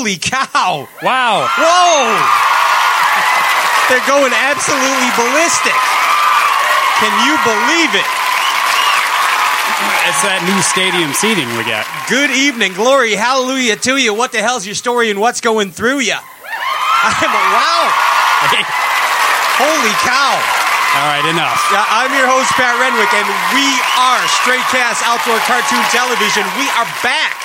Holy cow. Wow. Whoa. They're going absolutely ballistic. Can you believe it? It's that new stadium seating we got. Good evening, glory, hallelujah to you. What the hell's your story and what's going through you? I'm a wow. Holy cow. All right, enough. Yeah, I'm your host, Pat Renwick, and we are Stray Cast Outdoor Cartoon Television. We are back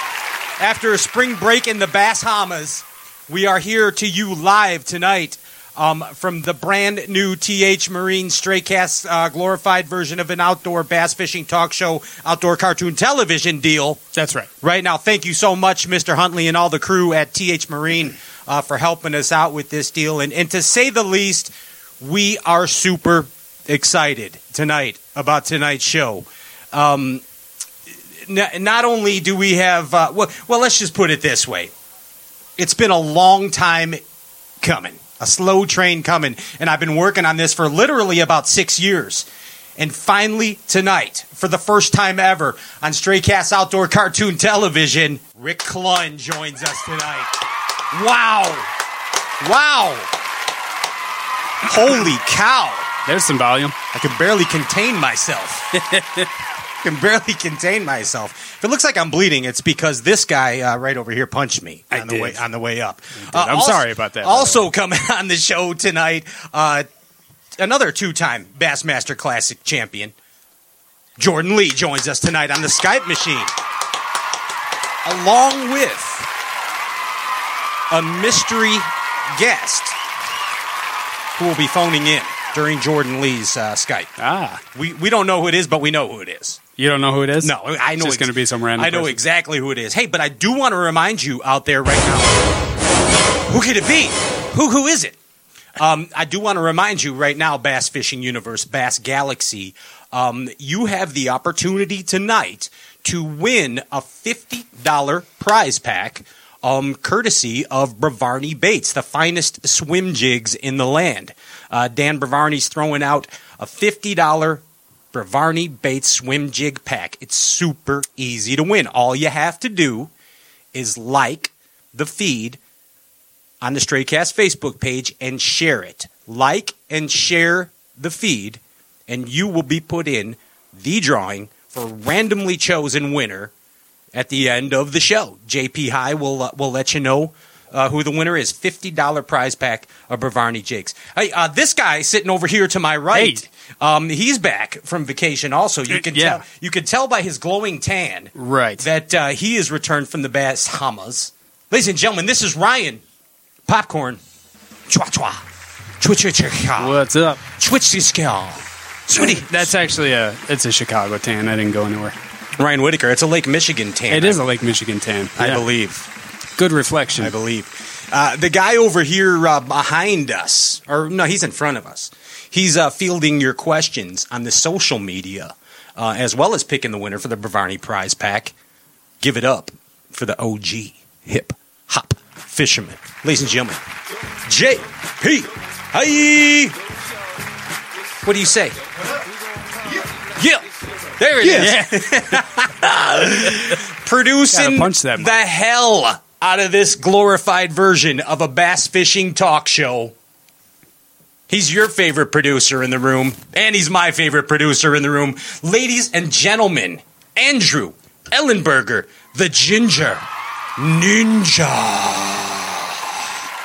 after a spring break in the Bass Bahamas. We are here to you live tonight um, from the brand new TH Marine Straight Cast uh, glorified version of an outdoor bass fishing talk show, outdoor cartoon television deal. That's right. Right now, thank you so much, Mr. Huntley, and all the crew at TH Marine uh, for helping us out with this deal. And, and to say the least, we are super excited tonight about tonight's show. Um, not only do we have, uh, well, well, let's just put it this way it's been a long time coming, a slow train coming, and I've been working on this for literally about six years. And finally, tonight, for the first time ever on Stray Cast Outdoor Cartoon Television, Rick Clunn joins us tonight. Wow! Wow! Holy cow! There's some volume. I can barely contain myself. can barely contain myself. If it looks like I'm bleeding, it's because this guy uh, right over here punched me I on the did. way on the way up. I'm also- sorry about that, Also coming on the show tonight, uh, another two-time Bassmaster Classic champion, Jordan Lee, joins us tonight on the Skype machine, along with a mystery guest who will be phoning in during Jordan Lee's uh, Skype. Ah, We we don't know who it is, but we know who it is. You don't know who it is? No, I know It's just going to be some random. I know person. exactly who it is. Hey, but I do want to remind you out there right now. Who could it be? Who who is it? Um, I do want to remind you right now, Bass Fishing Universe, Bass Galaxy. Um, you have the opportunity tonight to win a fifty dollar prize pack. Um, courtesy of Bravarni Baits, the finest swim jigs in the land. Uh, Dan Bravarni's throwing out a fifty dollar Bravarni Baits Swim Jig Pack. It's super easy to win. All you have to do is like the feed on the Straycast Facebook page and share it. Like and share the feed, and you will be put in the drawing for randomly chosen winner at the end of the show. JP High will uh, will let you know uh, who the winner is. Fifty dollar prize pack of Bravarni jigs. Hey, uh, this guy sitting over here to my right, um, he's back from vacation. Also, you can Yeah. tell you can tell by his glowing tan Right. that uh, he is returned from the Bahamas. Ladies and gentlemen, this is Ryan Popcorn. Chwa chwa. What's up? Twitch this gal. Sweetie. That's actually a. It's a Chicago tan. I didn't go anywhere. Ryan Whitaker. It's a Lake Michigan tan. It is a Lake Michigan tan. I Yeah. believe. Good reflection. I believe. Uh, the guy over here uh, behind us, or no, he's in front of us. He's uh, fielding your questions on the social media, uh, as well as picking the winner for the Bravarni Prize Pack. Give it up for the OG hip hop fisherman, ladies and gentlemen. J.P. Hey, what do you say? Yeah, there it is. Producing punch that the hell out of this glorified version of a bass fishing talk show. He's your favorite producer in the room, and he's my favorite producer in the room. Ladies and gentlemen, Andrew Ellenberger, the Ginger Ninja.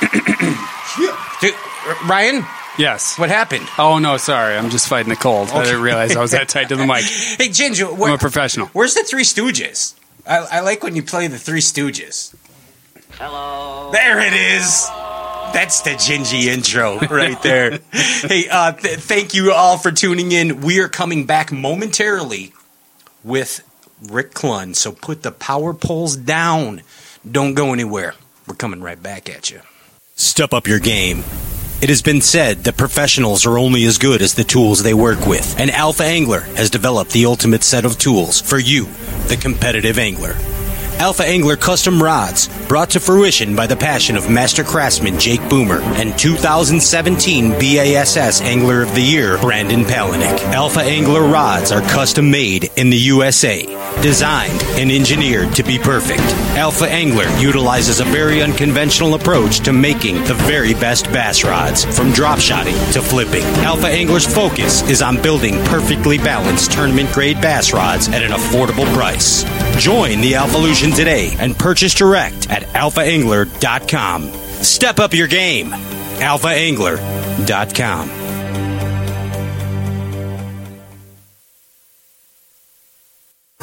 Dude, Ryan, yes. what happened? Oh no, sorry. I'm just fighting the cold. I didn't realize I was that tight to the mic. Hey, Ginger, I'm a professional. where's the Three Stooges? I, I like when you play the Three Stooges. Hello. There it is. That's the Gingy intro right there. hey, uh, th- thank you all for tuning in. We are coming back momentarily with Rick Clunn. So put the power poles down. Don't go anywhere. We're coming right back at you. Step up your game. It has been said that professionals are only as good as the tools they work with, and Alpha Angler has developed the ultimate set of tools for you, the competitive angler. Alpha Angler custom rods, brought to fruition by the passion of master craftsman Jake Boomer and 2017 BASS Angler of the Year Brandon Palaniuk. Alpha Angler rods are custom made in the USA, designed and engineered to be perfect. Alpha Angler utilizes a very unconventional approach to making the very best bass rods, from drop shotting to flipping. Alpha Angler's focus is on building perfectly balanced tournament grade bass rods at an affordable price. Join the Alpha Alphalution today and purchase direct at alphaangler.com. Step up your game. alphaangler.com.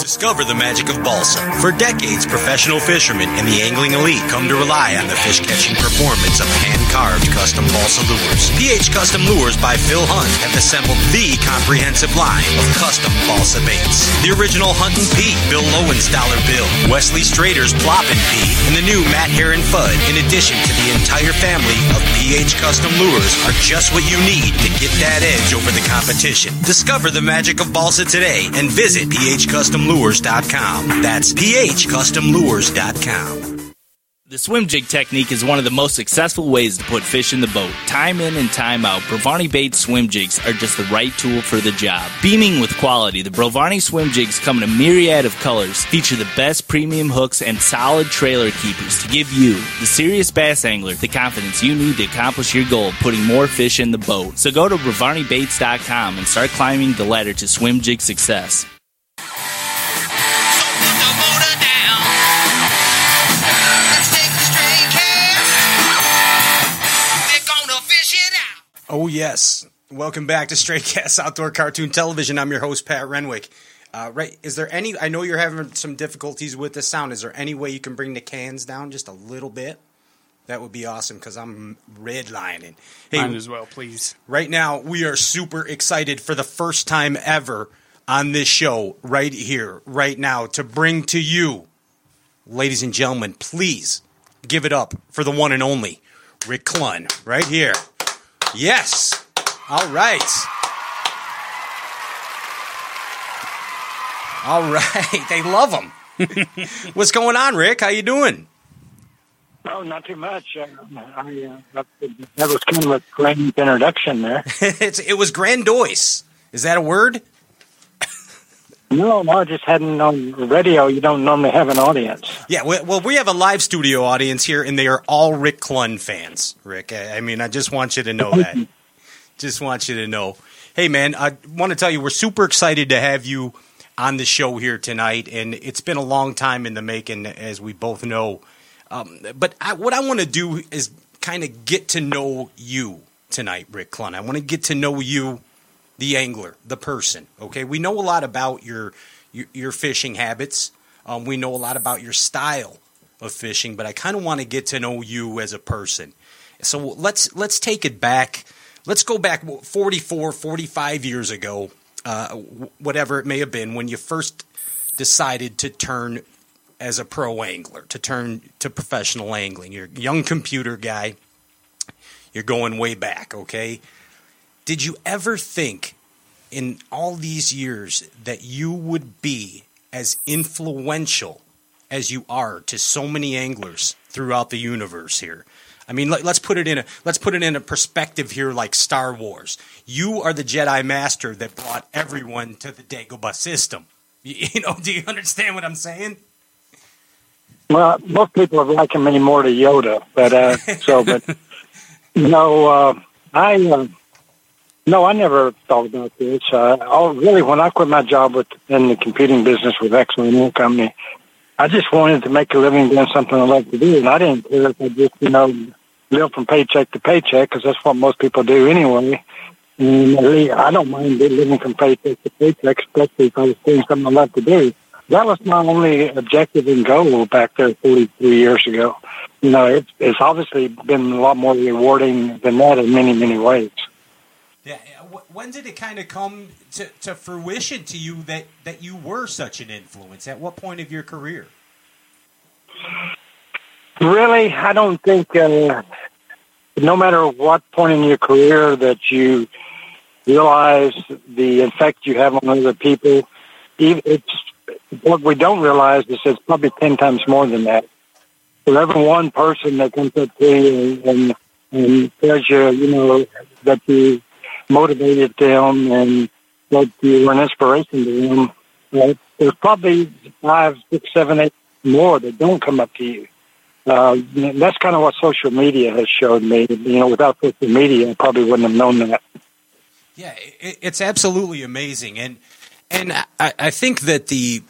Discover the magic of balsa. For decades, professional fishermen and the angling elite come to rely on the fish catching performance of hand carved custom balsa lures. PH Custom Lures by Phil Hunt have assembled the comprehensive line of custom balsa baits. The original Hunt and Pete, Bill Lowen's Dollar Bill, Wesley Strader's Plop and Pete, and the new Matt Herren Fudd, in addition to the entire family of PH Custom Lures, are just what you need to get that edge over the competition. Discover the magic of balsa today and visit PH Custom Lures phcustomlures.com. That's phcustomlures.com. The swim jig technique is one of the most successful ways to put fish in the boat. Time in and time out, Brovani Baits swim jigs are just the right tool for the job. Beaming with quality, the Brovani swim jigs come in a myriad of colors, feature the best premium hooks and solid trailer keepers to give you, the serious bass angler, the confidence you need to accomplish your goal of putting more fish in the boat. So go to BrovaniBaits.com and start climbing the ladder to swim jig success. Oh, yes. Welcome back to Straight Cast Outdoor Cartoon Television. I'm your host, Pat Renwick. Uh, right, is there any? I know you're having some difficulties with the sound. Is there any way you can bring the cans down just a little bit? That would be awesome because I'm redlining. Hey, Mine as well, please. Right now, we are super excited for the first time ever on this show, right here, right now, to bring to you, ladies and gentlemen, please give it up for the one and only Rick Clunn, right here. Yes. All right. All right. They love them. What's going on, Rick? How you doing? Oh, not too much. Uh, I, uh, that was kind of a grand introduction there. it's, it was grandiose. Is that a word? No, no, I just hadn't on radio. You don't normally have an audience. Yeah, well, we have a live studio audience here, and they are all Rick Clunn fans. Rick, I mean, I just want you to know that. just want you to know. Hey, man, I want to tell you we're super excited to have you on the show here tonight, and it's been a long time in the making, as we both know. Um, but I, what I want to do is kind of get to know you tonight, Rick Clunn. I want to get to know you the angler, the person. Okay, we know a lot about your your, your fishing habits. Um, we know a lot about your style of fishing, but I kind of want to get to know you as a person. So let's let's take it back. Let's go back 44, 45 years ago, uh, whatever it may have been, when you first decided to turn as a pro angler, to turn to professional angling. You're a young computer guy. You're going way back, okay? Did you ever think in all these years that you would be as influential as you are to so many anglers throughout the universe here? I mean, let, us put it in a let's put it in a perspective here, like Star Wars. You are the Jedi Master that brought everyone to the Dagobah system. You, you know, do you understand what I'm saying? Well, most people have likened me more to Yoda, but uh, so, but you know, uh, I uh, no, I never thought about this. Uh, really, when I quit my job with in the computing business with Exxon Company, I just wanted to make a living doing something I like to do, and I didn't care if I just, you know, live from paycheck to paycheck because that's what most people do anyway. And I don't mind living from paycheck to paycheck, especially if I was doing something I love to do. That was my only objective and goal back there 43 years ago. You know, it's, it's obviously been a lot more rewarding than that in many, many ways. Yeah. When did it kind of come to, to fruition to you that, that you were such an influence? At what point of your career? Really, I don't think. Uh, no matter what point in your career that you realize the effect you have on other people, it's what we don't realize is it's probably ten times more than that. for every one person that comes up to you and, and tells you, you know, that you motivated them and that you were an inspiration to them, right? there's probably five, six, seven, eight more that don't come up to you. Uh, that's kind of what social media has showed me. You know, without social media, I probably wouldn't have known that. Yeah, it's absolutely amazing, and and I, I think that the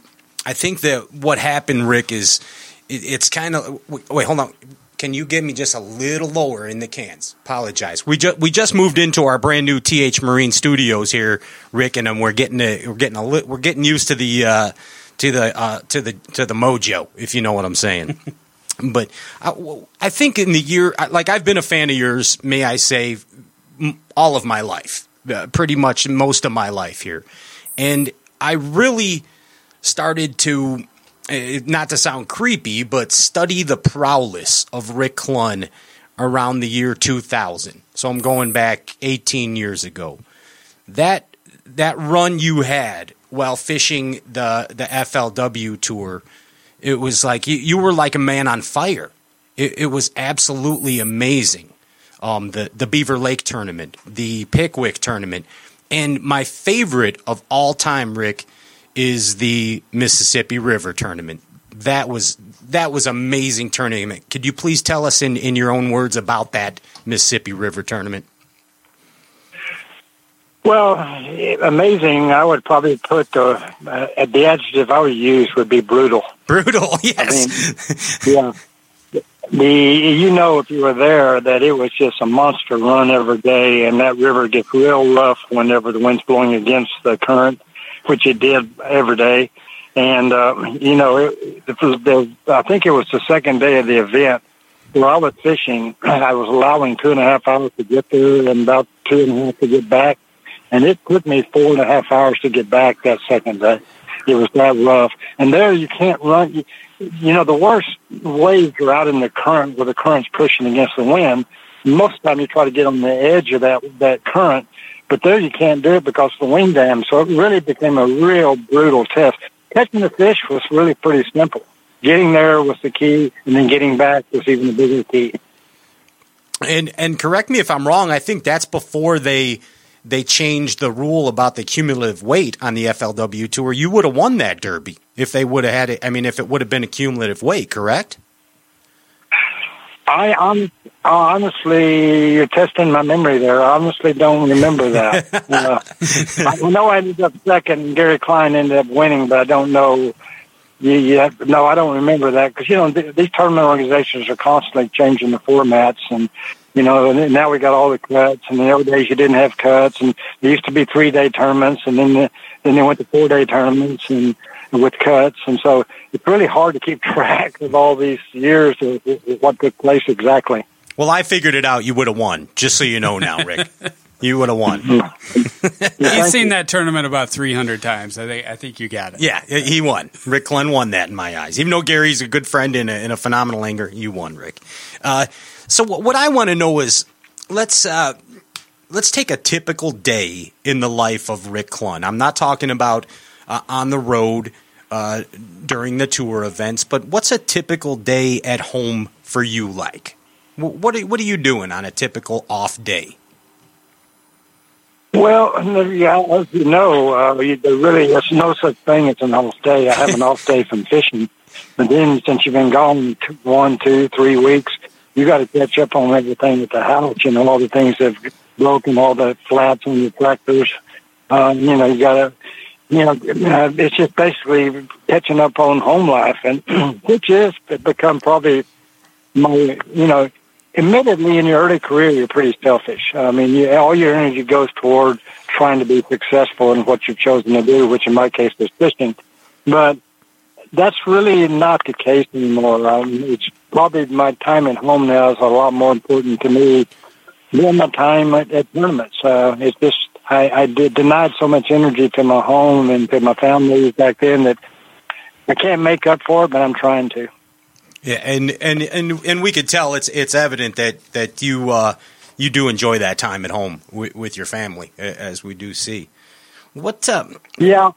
I think that what happened, Rick, is it, it's kind of wait, hold on. Can you get me just a little lower in the cans? Apologize. We just we just moved into our brand new TH Marine Studios here, Rick, and we're getting a, we're getting a we're getting used to the uh, to the uh, to the to the mojo, if you know what I'm saying. but I, I think in the year, like I've been a fan of yours, may I say, all of my life, uh, pretty much most of my life here, and I really started to not to sound creepy, but study the prowess of Rick Clunn around the year 2000. So I'm going back 18 years ago. That that run you had while fishing the the FLW tour, it was like you, you were like a man on fire. It, it was absolutely amazing. Um, the the Beaver Lake tournament, the Pickwick tournament, and my favorite of all time, Rick, is the Mississippi River tournament. That was that was amazing tournament. Could you please tell us in, in your own words about that Mississippi River tournament? Well, amazing. I would probably put the uh, the adjective I would use would be brutal. Brutal, yes. I mean, yeah. The you know if you were there that it was just a monster run every day, and that river gets real rough whenever the wind's blowing against the current which it did every day. And, uh, you know, it, it was the, I think it was the second day of the event where I was fishing. I was allowing two and a half hours to get there and about two and a half to get back. And it took me four and a half hours to get back that second day. It was that rough. And there you can't run. You, you know, the worst waves are out in the current where the current's pushing against the wind. Most of the time you try to get on the edge of that, that current but there you can't do it because of the wing dam. So it really became a real brutal test. Catching the fish was really pretty simple. Getting there was the key, and then getting back was even the bigger key. And and correct me if I'm wrong. I think that's before they they changed the rule about the cumulative weight on the FLW tour. You would have won that derby if they would have had it. I mean, if it would have been a cumulative weight, correct? I um, honestly, you're testing my memory there. I honestly don't remember that. uh, I know I ended up second. Gary Klein ended up winning, but I don't know. Yeah, no, I don't remember that because you know th- these tournament organizations are constantly changing the formats, and you know now we got all the cuts, and the old days you didn't have cuts, and there used to be three day tournaments, and then the, then they went to four day tournaments, and with cuts, and so it's really hard to keep track of all these years of, of what took place exactly. Well, I figured it out. You would have won, just so you know now, Rick. you would have won. He's seen that tournament about 300 times. I think I think you got it. Yeah, he won. Rick Clunn won that in my eyes. Even though Gary's a good friend and a, and a phenomenal angler, you won, Rick. Uh, so what I want to know is let's uh, let's take a typical day in the life of Rick Clunn. I'm not talking about uh, on the road uh, during the tour events. But what's a typical day at home for you like? What are, what are you doing on a typical off day? Well, yeah, as you know, uh, there really is no such thing as an off day. I have an off day from fishing, but then since you've been gone one, two, three weeks, you got to catch up on everything at the house. You know, all the things that have broken, all the flats on your tractors. Um, you know, you got to you know, uh, it's just basically catching up on home life, and which is become probably my, you know, admittedly in your early career, you're pretty selfish. I mean, you, all your energy goes toward trying to be successful in what you've chosen to do, which in my case was fishing. But that's really not the case anymore. Um, it's probably my time at home now is a lot more important to me than my time at, at tournaments. Uh, it's just I, I did, denied so much energy to my home and to my family back then that I can't make up for it, but I'm trying to. Yeah, and and and and we could tell it's it's evident that that you uh, you do enjoy that time at home with, with your family, as we do see. What? Um, yeah,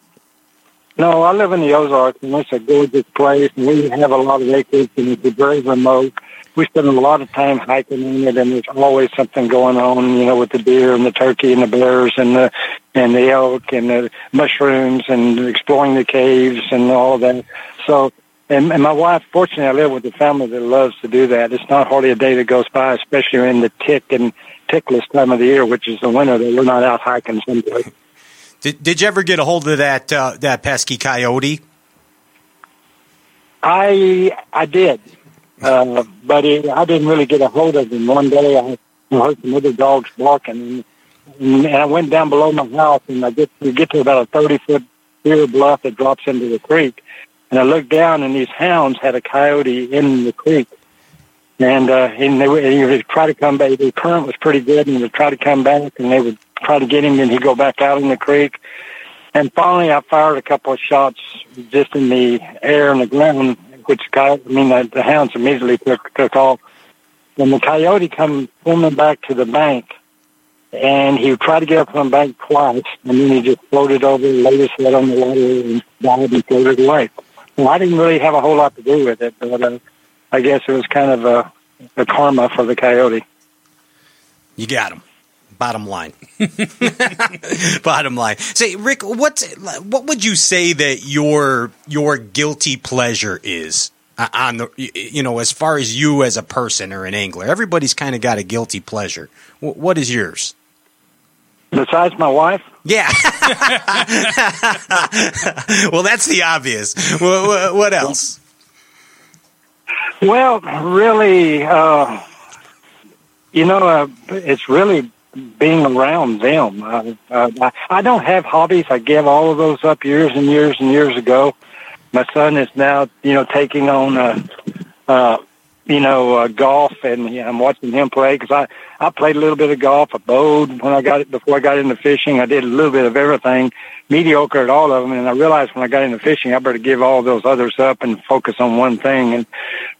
No, I live in the Ozarks, and it's a gorgeous place, and we have a lot of acreage, and it's very remote. We spend a lot of time hiking in it, and there's always something going on, you know, with the deer and the turkey and the bears and the and the elk and the mushrooms and exploring the caves and all of that. So, and, and my wife, fortunately, I live with a family that loves to do that. It's not hardly a day that goes by, especially in the tick and tickless time of the year, which is the winter, that we're not out hiking someplace. Did, did you ever get a hold of that uh, that pesky coyote? I I did, uh, but it, I didn't really get a hold of him. One day I heard some other dogs barking, and, and I went down below my house, and I get we get to about a thirty foot clear bluff that drops into the creek, and I looked down, and these hounds had a coyote in the creek, and uh, and they would, he would try to come back. The current was pretty good, and he would try to come back, and they would try to get him, and he'd go back out in the creek. And finally, I fired a couple of shots just in the air and the ground, which I mean, the, the hounds immediately took, took off. And the coyote come swimming back to the bank, and he tried to get up on the bank twice, and then he just floated over, laid his head on the water, and died and floated away. Well, I didn't really have a whole lot to do with it, but uh, I guess it was kind of a, a karma for the coyote. You got him. Bottom line. Bottom line. Say, Rick, what what would you say that your your guilty pleasure is uh, on the you know as far as you as a person or an angler? Everybody's kind of got a guilty pleasure. What is yours? Besides my wife? Yeah. well, that's the obvious. What, what else? Well, really, uh, you know, uh, it's really being around them. Uh, I, I don't have hobbies. I gave all of those up years and years and years ago. My son is now, you know, taking on, uh, uh, you know, uh, golf, and you I'm watching him play because I I played a little bit of golf. I bowled when I got it before I got into fishing. I did a little bit of everything, mediocre at all of them, and I realized when I got into fishing, I better give all those others up and focus on one thing. And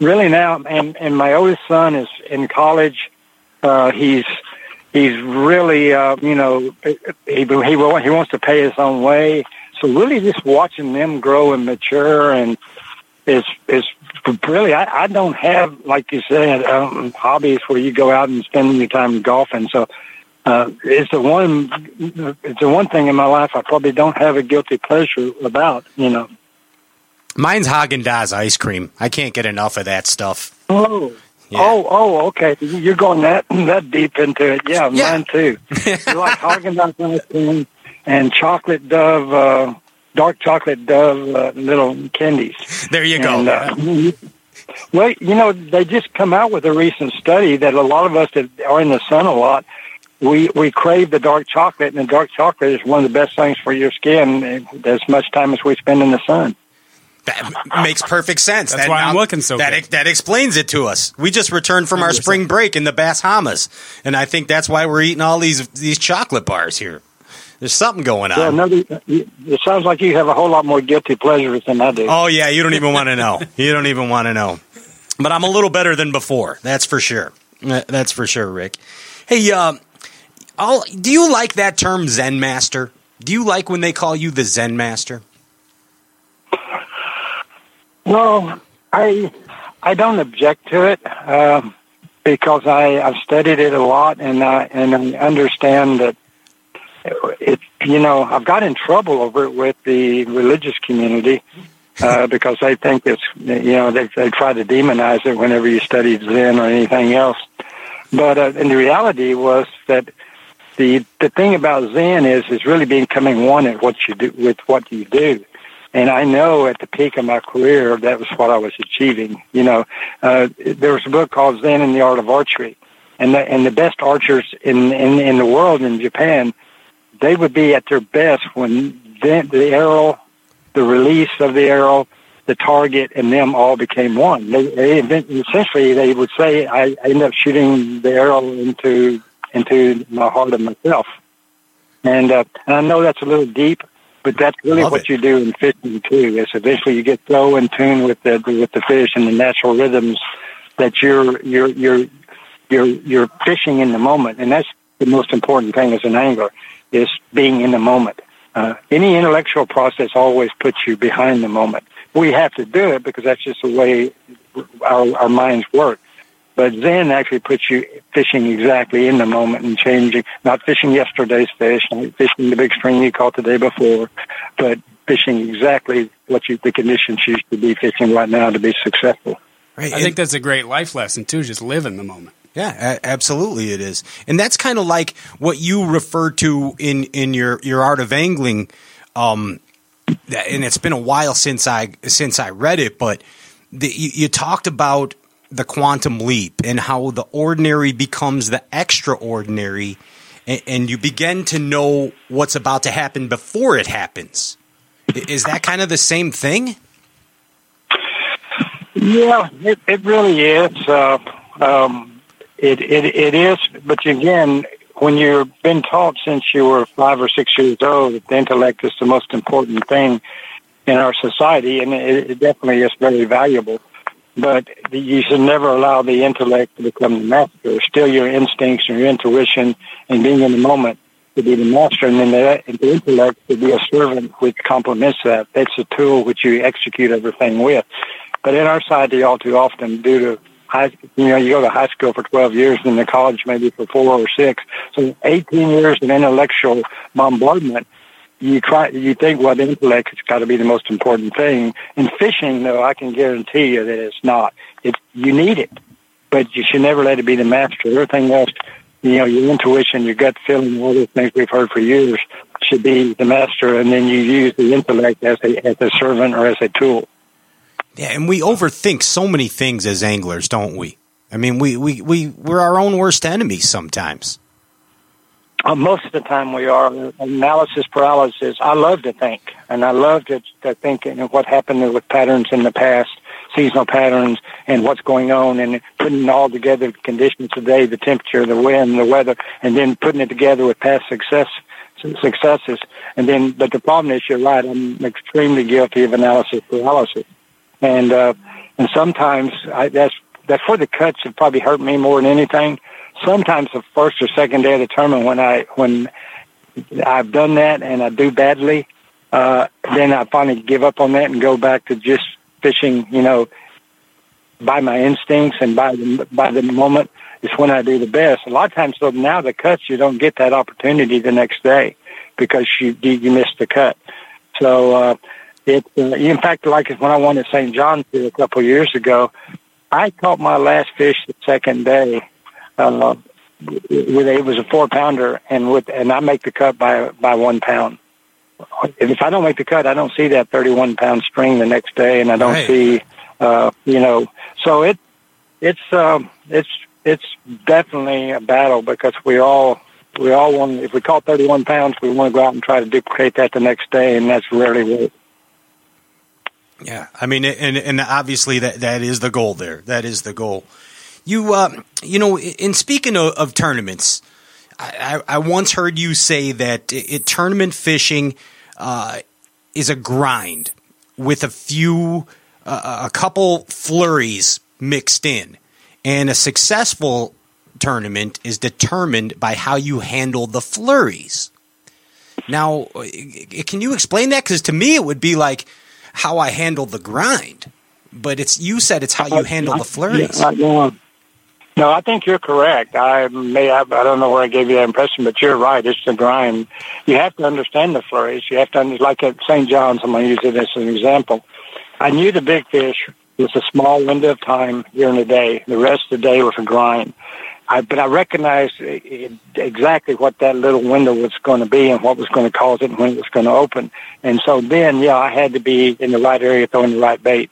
really now, and and my oldest son is in college. Uh, he's he's really, uh, you know, he, he he wants to pay his own way. So really, just watching them grow and mature and is is really. I, I don't have like you said um, hobbies where you go out and spend your time golfing. So uh, it's the one it's the one thing in my life I probably don't have a guilty pleasure about. You know, mine's Haagen Dazs ice cream. I can't get enough of that stuff. Oh, yeah. Oh, oh, okay. You're going that that deep into it. Yeah, yeah. mine too. you like Haagen Dazs ice and chocolate Dove, uh, dark chocolate Dove uh, little candies. There you go. And, uh, well, you know, they just come out with a recent study that a lot of us that are in the sun a lot, we we crave the dark chocolate, and the dark chocolate is one of the best things for your skin. As much time as we spend in the sun. That makes perfect sense. That's that, why I'm looking so that, good. that explains it to us. We just returned from our spring break in the Bahamas, and I think that's why we're eating all these these chocolate bars here. There's something going on. Yeah, another, it sounds like you have a whole lot more guilty pleasures than I do. Oh yeah, you don't even want to know. You don't even want to know. But I'm a little better than before. That's for sure. That's for sure, Rick. Hey, uh, all, do you like that term Zen master? Do you like when they call you the Zen master? Well, I I don't object to it um, because I I've studied it a lot and I and I understand that it you know I've got in trouble over it with the religious community uh, because they think it's you know they they try to demonize it whenever you study Zen or anything else. But uh, and the reality was that the the thing about Zen is is really becoming one at what you do with what you do. And I know at the peak of my career, that was what I was achieving. You know, uh, there was a book called Zen and the Art of Archery. And the, and the best archers in, in, in the world in Japan, they would be at their best when the, the arrow, the release of the arrow, the target, and them all became one. They, they essentially they would say, I, I ended up shooting the arrow into into my heart of myself. And, uh, and I know that's a little deep, but that's really Love what it. you do in fishing too. Is eventually you get so in tune with the with the fish and the natural rhythms that you're you're you're you're you're fishing in the moment, and that's the most important thing as an angler is being in the moment. Uh, any intellectual process always puts you behind the moment. We have to do it because that's just the way our, our minds work. But Zen actually puts you fishing exactly in the moment and changing, not fishing yesterday's fish, not fishing the big string you caught the day before, but fishing exactly what you, the conditions you should be fishing right now to be successful. Right. I think that's a great life lesson too. Just live in the moment. Yeah, a- absolutely, it is, and that's kind of like what you refer to in in your your art of angling. Um, and it's been a while since I since I read it, but the, you, you talked about the quantum leap and how the ordinary becomes the extraordinary, and, and you begin to know what's about to happen before it happens. Is that kind of the same thing? Yeah, it, it really is. Uh, um, it, it it is, but again, when you've been taught since you were five or six years old that the intellect is the most important thing in our society, and it, it definitely is very valuable. But you should never allow the intellect to become the master. Still, your instincts and your intuition and being in the moment to be the master, and then the, the intellect to be a servant which complements that. That's a tool which you execute everything with. But in our society, all too often, due to high, you know, you go to high school for 12 years and the college maybe for four or six. So 18 years of intellectual bombardment. You try, you think, well, the intellect has got to be the most important thing. In fishing, though, I can guarantee you that it's not. It, you need it, but you should never let it be the master. Everything else, you know, your intuition, your gut feeling, all those things we've heard for years should be the master, and then you use the intellect as a, as a servant or as a tool. Yeah, and we overthink so many things as anglers, don't we? I mean, we, we, we, we're our own worst enemies sometimes. Uh, most of the time we are. Analysis paralysis. I love to think, and I love to, to think you know, what happened with patterns in the past, seasonal patterns, and what's going on, and putting all together, conditions today, the temperature, the wind, the weather, and then putting it together with past success successes. And then, but the problem is, you're right. I'm extremely guilty of analysis paralysis and uh, and sometimes I, that's that's where the cuts have probably hurt me more than anything. Sometimes the first or second day of the tournament when I when I've done that and I do badly, uh, then I finally give up on that and go back to just fishing. You know, by my instincts and by the by the moment is when I do the best. A lot of times, though, now the cuts you don't get that opportunity the next day because you you missed the cut. So uh, it, uh, in fact, like when I won at St. John's a couple years ago, I caught my last fish the second day. Uh, with a, it was a four pounder, and with and I make the cut by by one pound. If I don't make the cut, I don't see that thirty-one pound string the next day, and I don't right. see, uh, you know. So it it's um, it's it's definitely a battle because we all we all want. If we caught thirty-one pounds, we want to go out and try to duplicate that the next day, and that's rarely what Yeah, I mean, and and obviously that that is the goal. There, that is the goal. You, uh, you know, in speaking of, of tournaments, I, I, once heard you say that it, tournament fishing uh, is a grind with a few, uh, a couple flurries mixed in, and a successful tournament is determined by how you handle the flurries. Now, can you explain that? Because to me, it would be like how I handle the grind, but it's you said it's how you handle the flurries. Yeah, no, I think you're correct. I may have, I don't know where I gave you that impression, but you're right. It's the grind. You have to understand the flurries. You have to, like at St. John's, I'm going to use it as an example. I knew the big fish was a small window of time during the day. The rest of the day was a grind. I, but I recognized exactly what that little window was going to be and what was going to cause it and when it was going to open. And so then, yeah, I had to be in the right area throwing the right bait.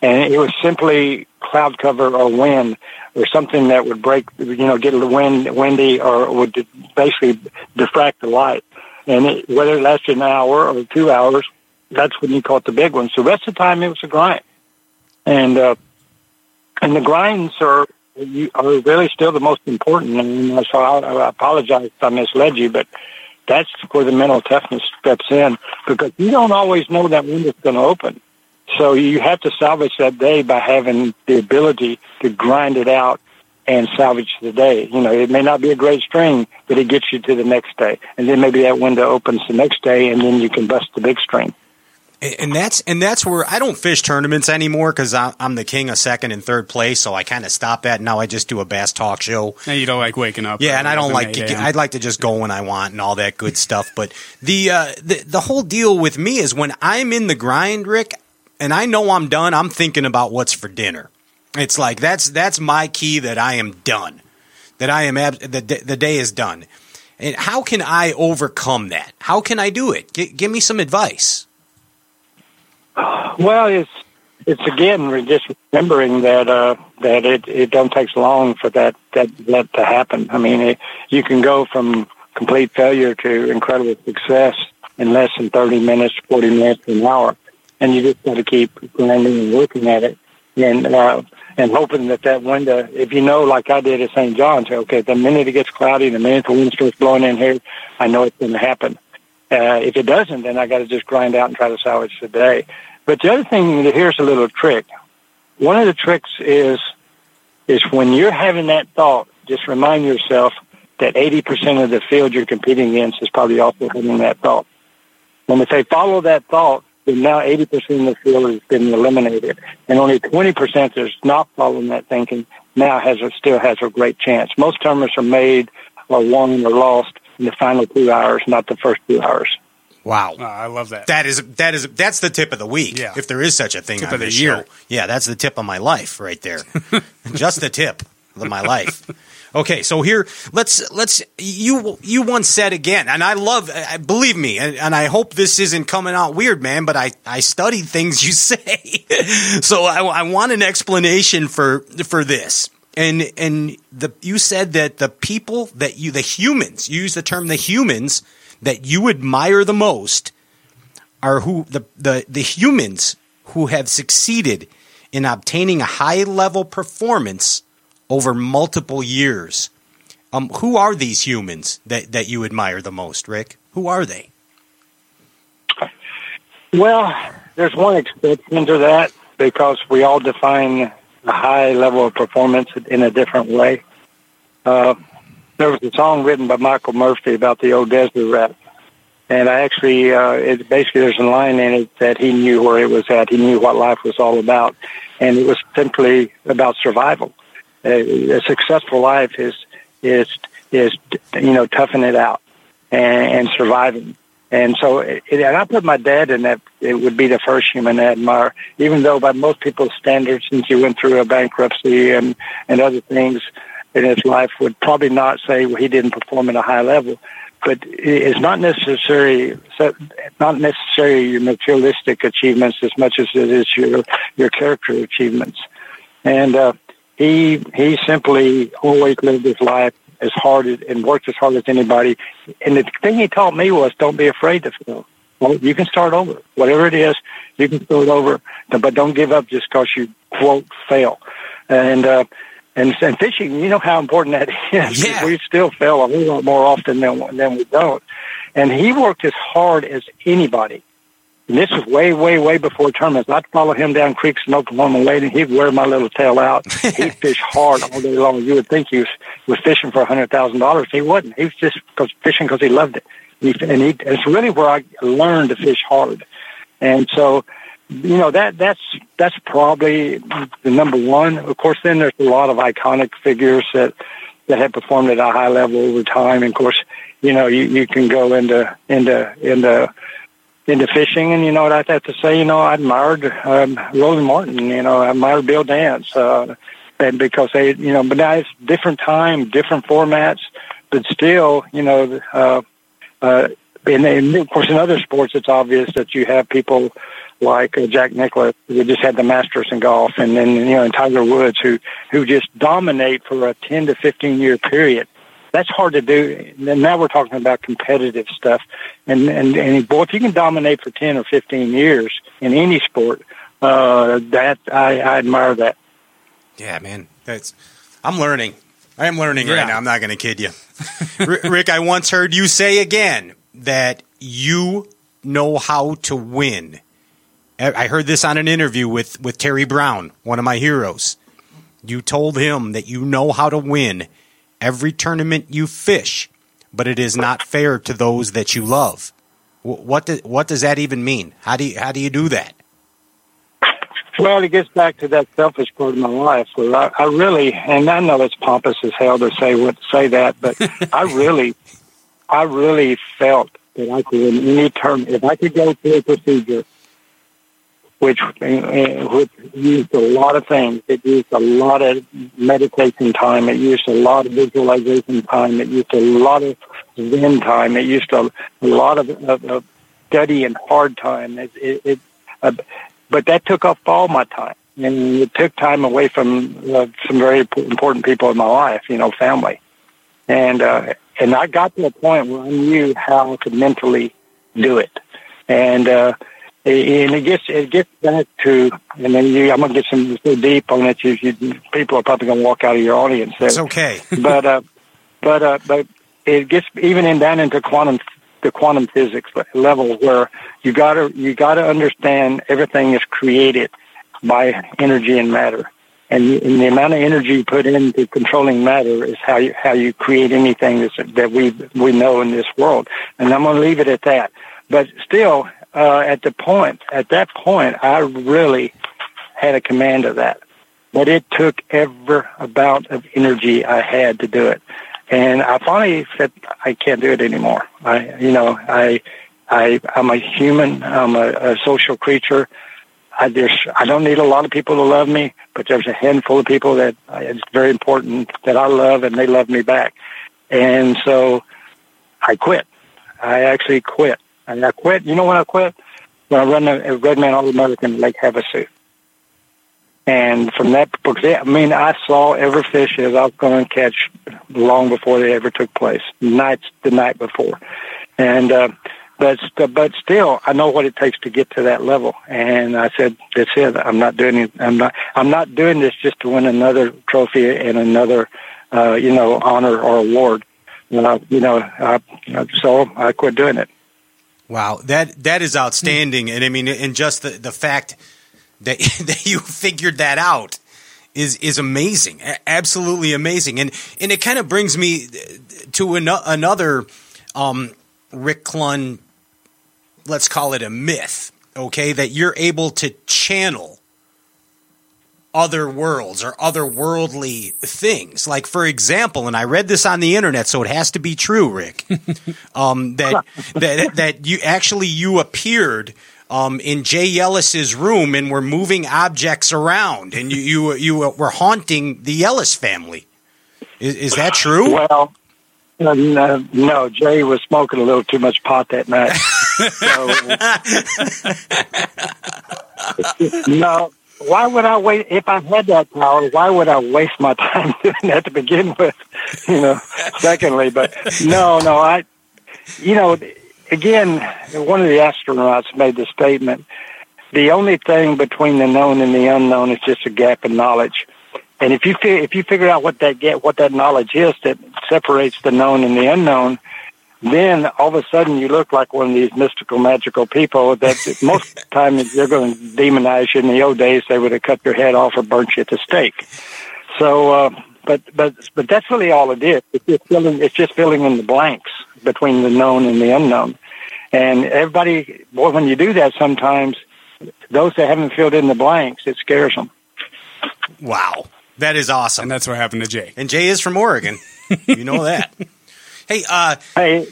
And it was simply cloud cover or wind or something that would break, you know, get a wind, windy or would basically diffract the light. And it, whether it lasted an hour or two hours, that's when you caught the big ones. The rest of the time it was a grind. And, uh, and the grinds are you are really still the most important. And so I, I apologize if I misled you, but that's where the mental toughness steps in because you don't always know that window's going to open. So you have to salvage that day by having the ability to grind it out and salvage the day. You know, it may not be a great string, but it gets you to the next day. And then maybe that window opens the next day and then you can bust the big string. And that's and that's where I don't fish tournaments anymore because I'm the king of second and third place, so I kind of stop that. Now I just do a bass talk show. And you don't like waking up. Yeah, and I don't like. To, I'd like to just go when I want and all that good stuff. But the uh, the the whole deal with me is when I'm in the grind, Rick, and I know I'm done. I'm thinking about what's for dinner. It's like that's that's my key that I am done, that I am ab- the the day is done. And how can I overcome that? How can I do it? G- give me some advice. Well, it's it's again just remembering that uh, that it it don't takes long for that that that to happen. I mean, it, you can go from complete failure to incredible success in less than thirty minutes, forty minutes, an hour, and you just got to keep grinding and working at it, and uh, and hoping that that window, if you know, like I did at St. John's, okay, the minute it gets cloudy, the minute the wind starts blowing in here, I know it's going to happen. Uh, if it doesn't, then I got to just grind out and try to salvage the day. But the other thing, here's a little trick. One of the tricks is is when you're having that thought, just remind yourself that 80% of the field you're competing against is probably also having that thought. When we say follow that thought, now 80% of the field has been eliminated. And only 20% that's not following that thinking now has a, still has a great chance. Most tournaments are made or won or lost in the final two hours, not the first two hours. Wow, oh, I love that. That is that is that's the tip of the week. Yeah. if there is such a thing tip on of the year. show. Yeah, that's the tip of my life right there. Just the tip of my life. Okay, so here let's let's you you once said again, and I love I believe me, and, and I hope this isn't coming out weird, man. But I I studied things you say, so I, I want an explanation for for this. And and the you said that the people that you the humans you use the term the humans that you admire the most are who the, the, the humans who have succeeded in obtaining a high level performance over multiple years. Um, who are these humans that, that you admire the most, Rick? Who are they? Well, there's one exception to that because we all define a high level of performance in a different way. Uh, there was a song written by Michael Murphy about the old desert rat. And I actually, uh, it basically there's a line in it that he knew where it was at. He knew what life was all about. And it was simply about survival. A, successful life is, is, is, you know, toughing it out and, and surviving. And so, it, and I put my dad in that, it would be the first human I admire, even though by most people's standards, since he went through a bankruptcy and, and other things in his life, would probably not say well, he didn't perform at a high level. But it's not necessarily not necessarily your materialistic achievements as much as it is your your character achievements. And uh, he he simply always lived his life as hard as, and worked as hard as anybody. And the thing he taught me was don't be afraid to fail. Well, you can start over. Whatever it is, you can start over, but don't give up just because you quote fail. And uh, and, and fishing, you know how important that is. Yeah. We still fail a whole lot more often than than we don't. And he worked as hard as anybody. And this was way, way, way before tournaments. I'd follow him down creeks in Oklahoma and He'd wear my little tail out. He'd fish hard all day long. You would think he was, was fishing for a hundred thousand dollars. He wasn't. He was just cause, fishing because he loved it. And, he, and he, it's really where I learned to fish hard. And so, you know that that's that's probably the number one. Of course, then there's a lot of iconic figures that that have performed at a high level over time. And of course, you know you, you can go into into into into fishing, and you know what I'd have to say. You know, I admired um, Roland Martin. You know, I admired Bill Dance, uh, and because they, you know, but now it's different time, different formats, but still, you know, uh, uh, and, and of course in other sports, it's obvious that you have people like uh, Jack Nicklaus, who just had the Masters in golf, and then you know, and Tiger Woods, who who just dominate for a ten to fifteen year period. That's hard to do. And now we're talking about competitive stuff, and and and boy, if you can dominate for ten or fifteen years in any sport, uh, that I, I admire that. Yeah, man, that's I'm learning. I am learning Yeah. right now. I'm not going to kid you, Rick. I once heard you say again that you know how to win. I I heard this on an interview with with Terry Brown, one of my heroes. you told him that you know how to win every tournament you fish, but it is not fair to those that you love. What do, what does that even mean? How do you, how do you do that? Well, it gets back to that selfish part of my life where I, I really, and I know it's pompous as hell to say what say that, but I really, I really felt that I could, in any term, if I could go through a procedure, which uh, which used a lot of things, it used a lot of meditation time, it used a lot of visualization time, it used a lot of Zen time, it used a, a lot of, of, of study and hard time. It, it, it uh, but that took up all my time, and it took time away from uh, some very important people in my life, you know, family, and uh, and I got to a point where I knew how to mentally do it, and uh, and it gets it gets back to, and then you, I'm gonna get some so deep on it. You, you, people are probably gonna walk out of your audience. There. It's okay, but uh, but uh, but it gets even in down into quantum the quantum physics level where you gotta you gotta understand everything is created by energy and matter. And, and the amount of energy you put into controlling matter is how you how you create anything that's, that we we know in this world. And I'm going to leave it at that. But still, uh, at the point at that point, I really had a command of that. But it took every amount of energy I had to do it. And I finally said, I can't do it anymore. I, you know, I, I, I'm a human. I'm a, a social creature. I just, I don't need a lot of people to love me, but there's a handful of people that it's very important that I love and they love me back. And so I quit. I actually quit. And I quit. You know when I quit? When I run the Redman All American Lake Havasu. And from that, I mean, I saw every fish as I was going to catch long before they ever took place, nights the night before. And, uh, but, but still, I know what it takes to get to that level. And I said, that's it. I'm not doing it. I'm not, I'm not doing this just to win another trophy and another, uh, you know, honor or award. Uh, you know, uh, so I quit doing it. Wow. That, that is outstanding. And I mean, and just the, the fact, that that you figured that out is is amazing, absolutely amazing, and and it kind of brings me to an, another um, Rick Clunn, let's call it a myth, okay, that you're able to channel other worlds or otherworldly things. Like, for example, and I read this on the internet, so it has to be true, Rick. um, that that that you actually you appeared um, in Jay Yelas's room and were moving objects around, and you you, you were haunting the Yelas family. Is, is that true? Well, no, no, Jay was smoking a little too much pot that night. so, no, why would I wait? If I had that power, why would I waste my time doing that to begin with? You know, secondly, but no, no, I, you know, again, one of the astronauts made the statement, the only thing between the known and the unknown is just a gap in knowledge. And if you if you figure out what that get what that knowledge is that separates the known and the unknown, then all of a sudden you look like one of these mystical, magical people that most of the time they're going to demonize you. In the old days, they would have cut your head off or burnt you at the stake. So, uh, but but but that's really all it is. It's just filling. It's just filling in the blanks between the known and the unknown. And everybody, boy, when you do that, sometimes those that haven't filled in the blanks, it scares them. Wow, that is awesome. And that's what happened to Jay. And Jay is from Oregon. you know that. hey, uh, hey,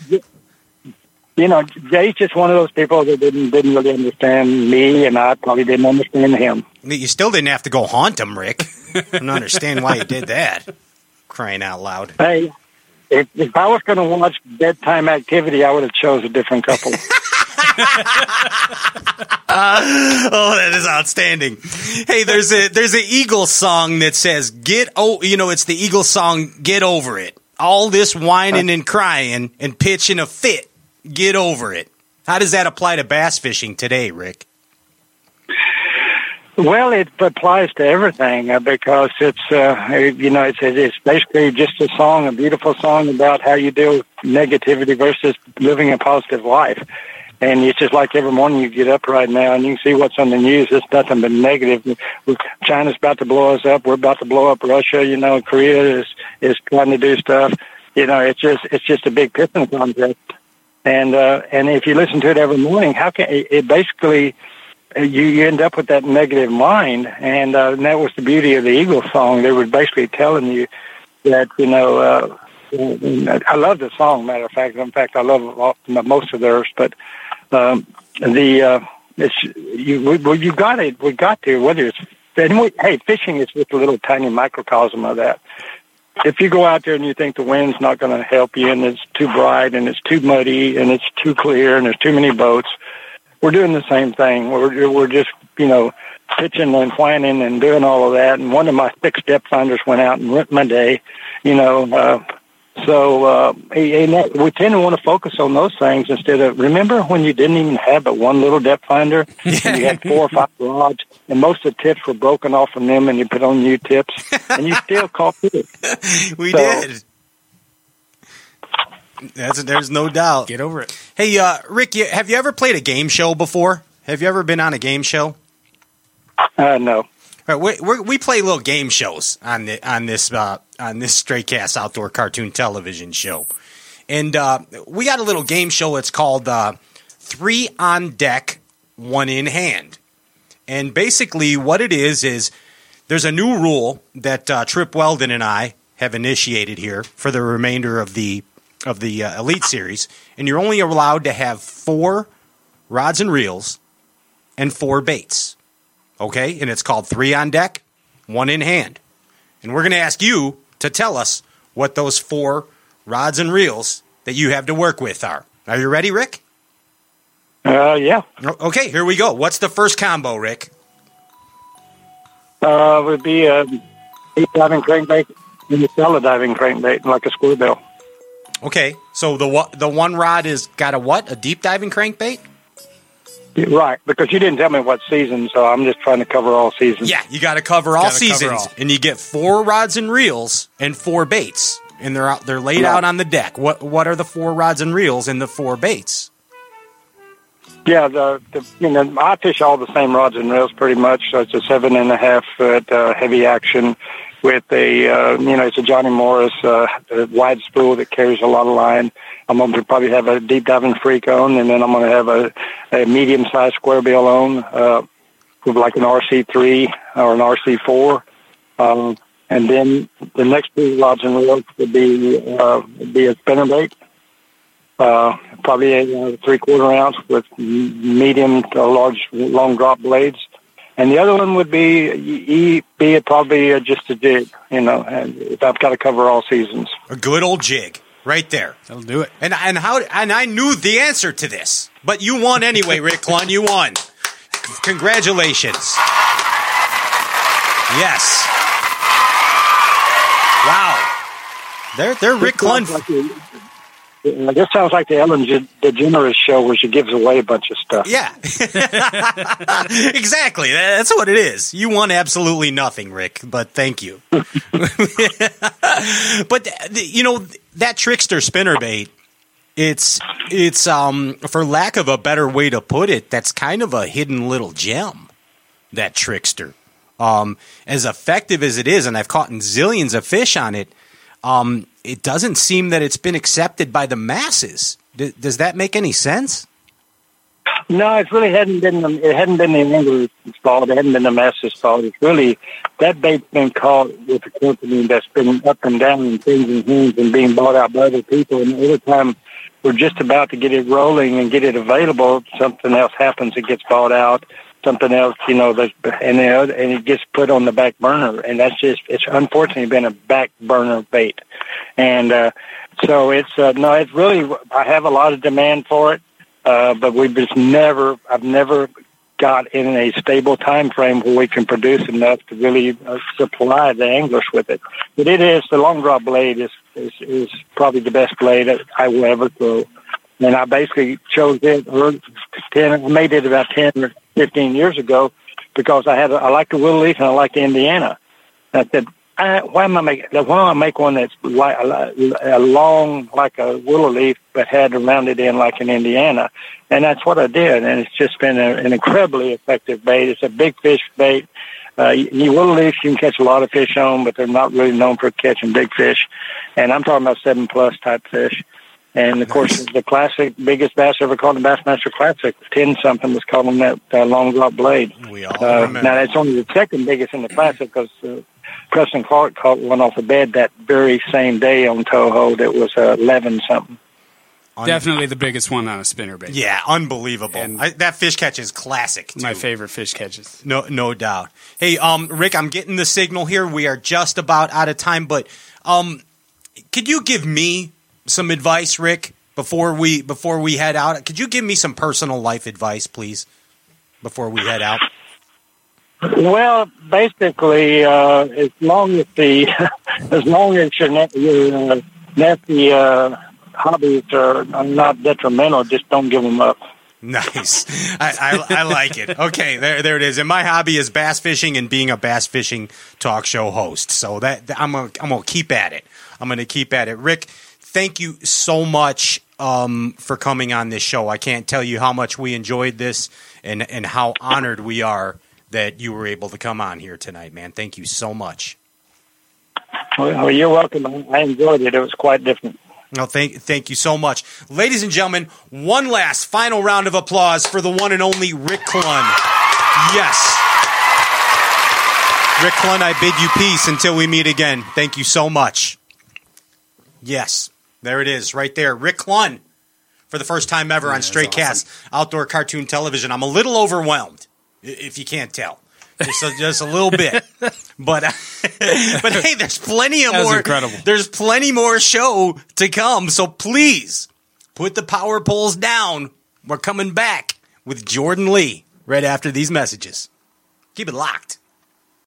you know, Jay's just one of those people that didn't didn't really understand me, and I probably didn't understand him. You still didn't have to go haunt him, Rick. I don't understand why you did that. Crying out loud. Hey, if, if I was going to watch bedtime activity, I would have chose a different couple. uh, oh, that is outstanding. Hey, there's a there's an Eagles song that says "Get oh," you know, it's the Eagles song "Get Over It." All this whining and crying and pitching a fit. Get over it. How does that apply to bass fishing today, Rick? Well, it applies to everything uh, because it's uh, you know it's it's basically just a song, a beautiful song about how you deal with negativity versus living a positive life. And it's just like every morning you get up right now and you can see what's on the news. It's nothing but negative. China's about to blow us up. We're about to blow up Russia. You know, Korea is is trying to do stuff. You know, it's just it's just a big pissing contest. And uh, and if you listen to it every morning, how can it, it basically you, you end up with that negative mind, and, uh, and that was the beauty of the Eagle song. They were basically telling you that you know. Uh, I love the song. Matter of fact, in fact, I love most of theirs. But um, the uh, it's you. We, you got it. We got to whether it's. Hey, fishing is just a little tiny microcosm of that. If you go out there and you think the wind's not going to help you, and it's too bright, and it's too muddy, and it's too clear, and there's too many boats, we're doing the same thing. We're we're just you know pitching and whining and doing all of that. And one of my six depth finders went out and ruined my day. You know, uh, so uh, and that, we tend to want to focus on those things instead of remember when you didn't even have but one little depth finder and you had four or five rods and most of the tips were broken off from them and you put on new tips and you still caught fish. we so, did. That's, there's no doubt. Get over it. Hey, uh, Rick, you, have you ever played a game show before? Have you ever been on a game show? Uh, no. Right, we, we, we play little game shows on the, on this uh, on this Stray Cast Outdoor Cartoon Television show, and uh, we got a little game show. It's called uh, Three on Deck, One in Hand, and basically what it is is there's a new rule that uh, Trip Weldon and I have initiated here for the remainder of the of the uh, Elite Series, and you're only allowed to have four rods and reels and four baits. Okay? And it's called Three on Deck, One in Hand. And we're going to ask you to tell us what those four rods and reels that you have to work with are. Are you ready, Rick? Uh, yeah. Okay, here we go. What's the first combo, Rick? Uh, would be a deep diving crankbait and a shallow diving crankbait, like a square bill. Okay, so the the one rod is got a what? A deep diving crankbait? Right, because you didn't tell me what season, so I'm just trying to cover all seasons. Yeah, you got to cover all seasons, cover all. and you get four rods and reels and four baits, and they're out, they're laid out on the deck. What what are the four rods and reels and the four baits? Yeah, the, the you know I fish all the same rods and reels pretty much. So it's a seven and a half foot uh, heavy action with a uh, you know it's a Johnny Morris uh, wide spool that carries a lot of line. I'm going to probably have a deep diving freak on, and then I'm going to have a, a medium sized square bill on uh, with like an RC3 or an RC4. Um, and then the next two rods and reels would be uh, would be a spinnerbait, uh, probably a, a three quarter ounce with medium to large long drop blades and the other one would be be it probably uh, just a jig, you know, and if I've got to cover all seasons. A good old jig, right there. That'll do it. And and how and I knew the answer to this, but you won anyway, Rick Clunn. You won. Congratulations. Yes. Wow. They're they're Rick This sounds like the Ellen DeGeneres show where she gives away a bunch of stuff. Yeah. exactly. That's what it is. You won absolutely nothing, Rick, but thank you. but, you know, that trickster spinnerbait, it's, it's, um, for lack of a better way to put it, that's kind of a hidden little gem, that trickster. Um, as effective as it is, and I've caught zillions of fish on it, um, it doesn't seem that it's been accepted by the masses. D- does that make any sense? No, it really hadn't been. It hadn't been the English fault. It hadn't been the masses' fault. It's really that bait's been caught with a company that's been up and down and changing hands and being bought out by other people. And every time we're just about to get it rolling and get it available, something else happens. It gets bought out something else, you know, that, and you know, and it gets put on the back burner, and that's just it's unfortunately been a back burner bait, and uh, so it's uh, no, it's really I have a lot of demand for it, uh, but we've just never I've never got in a stable time frame where we can produce enough to really uh, supply the anglers with it. But it is the long drop blade is is, is probably the best blade I will ever throw. And I basically chose it, 10, I made it about 10 or 15 years ago because I had, I like the willow leaf and I like the Indiana. I said, I, why am I making? Why don't I make one that's like a, a long, like a willow leaf, but had to round it in like in Indiana, and that's what I did, and it's just been a, an incredibly effective bait. It's a big fish bait. Uh, you willow leaves you can catch a lot of fish on, but they're not really known for catching big fish, and I'm talking about seven plus type fish. And of course, the classic biggest bass ever caught in the Bassmaster Classic, ten something was caught on that uh, long drop blade. We all Uh, remember. now that's only the second biggest in the classic because uh, Preston Clark caught one off the bed that very same day on Toho that was uh, eleven something. Definitely the biggest one on a spinner bait. Yeah, unbelievable. And- I, that fish catch is classic. Too. My favorite fish catches. No, no doubt. Hey, um, Rick, I'm getting the signal here. We are just about out of time, but um, could you give me some advice, Rick, before we before we head out? Could you give me some personal life advice, please, before we head out? Well, basically, uh, as long as the as long as your net, your uh, nasty uh, hobbies are, are not detrimental, just don't give them up. Nice. I, I, I like it. Okay, there there it is. And my hobby is bass fishing and being a bass fishing talk show host. So that I'm gonna, I'm gonna keep at it. I'm gonna keep at it. Rick, thank you so much um, for coming on this show. I can't tell you how much we enjoyed this and and how honored we are that you were able to come on here tonight, man. Thank you so much. Well, you're welcome. I enjoyed it. It was quite different. No, thank thank you so much, ladies and gentlemen. One last final round of applause for the one and only Rick Clunn. Yes, Rick Clunn, I bid you peace until we meet again. Thank you so much. Yes, there it is, right there, Rick Clunn, for the first time ever on that's Straight awesome. Cast Outdoor Cartoon Television. I'm a little overwhelmed, if you can't tell. Just a, just a little bit, but but hey, there's plenty of more. incredible. There's plenty more show to come, so please put the power poles down. We're coming back with Jordan Lee right after these messages. Keep it locked.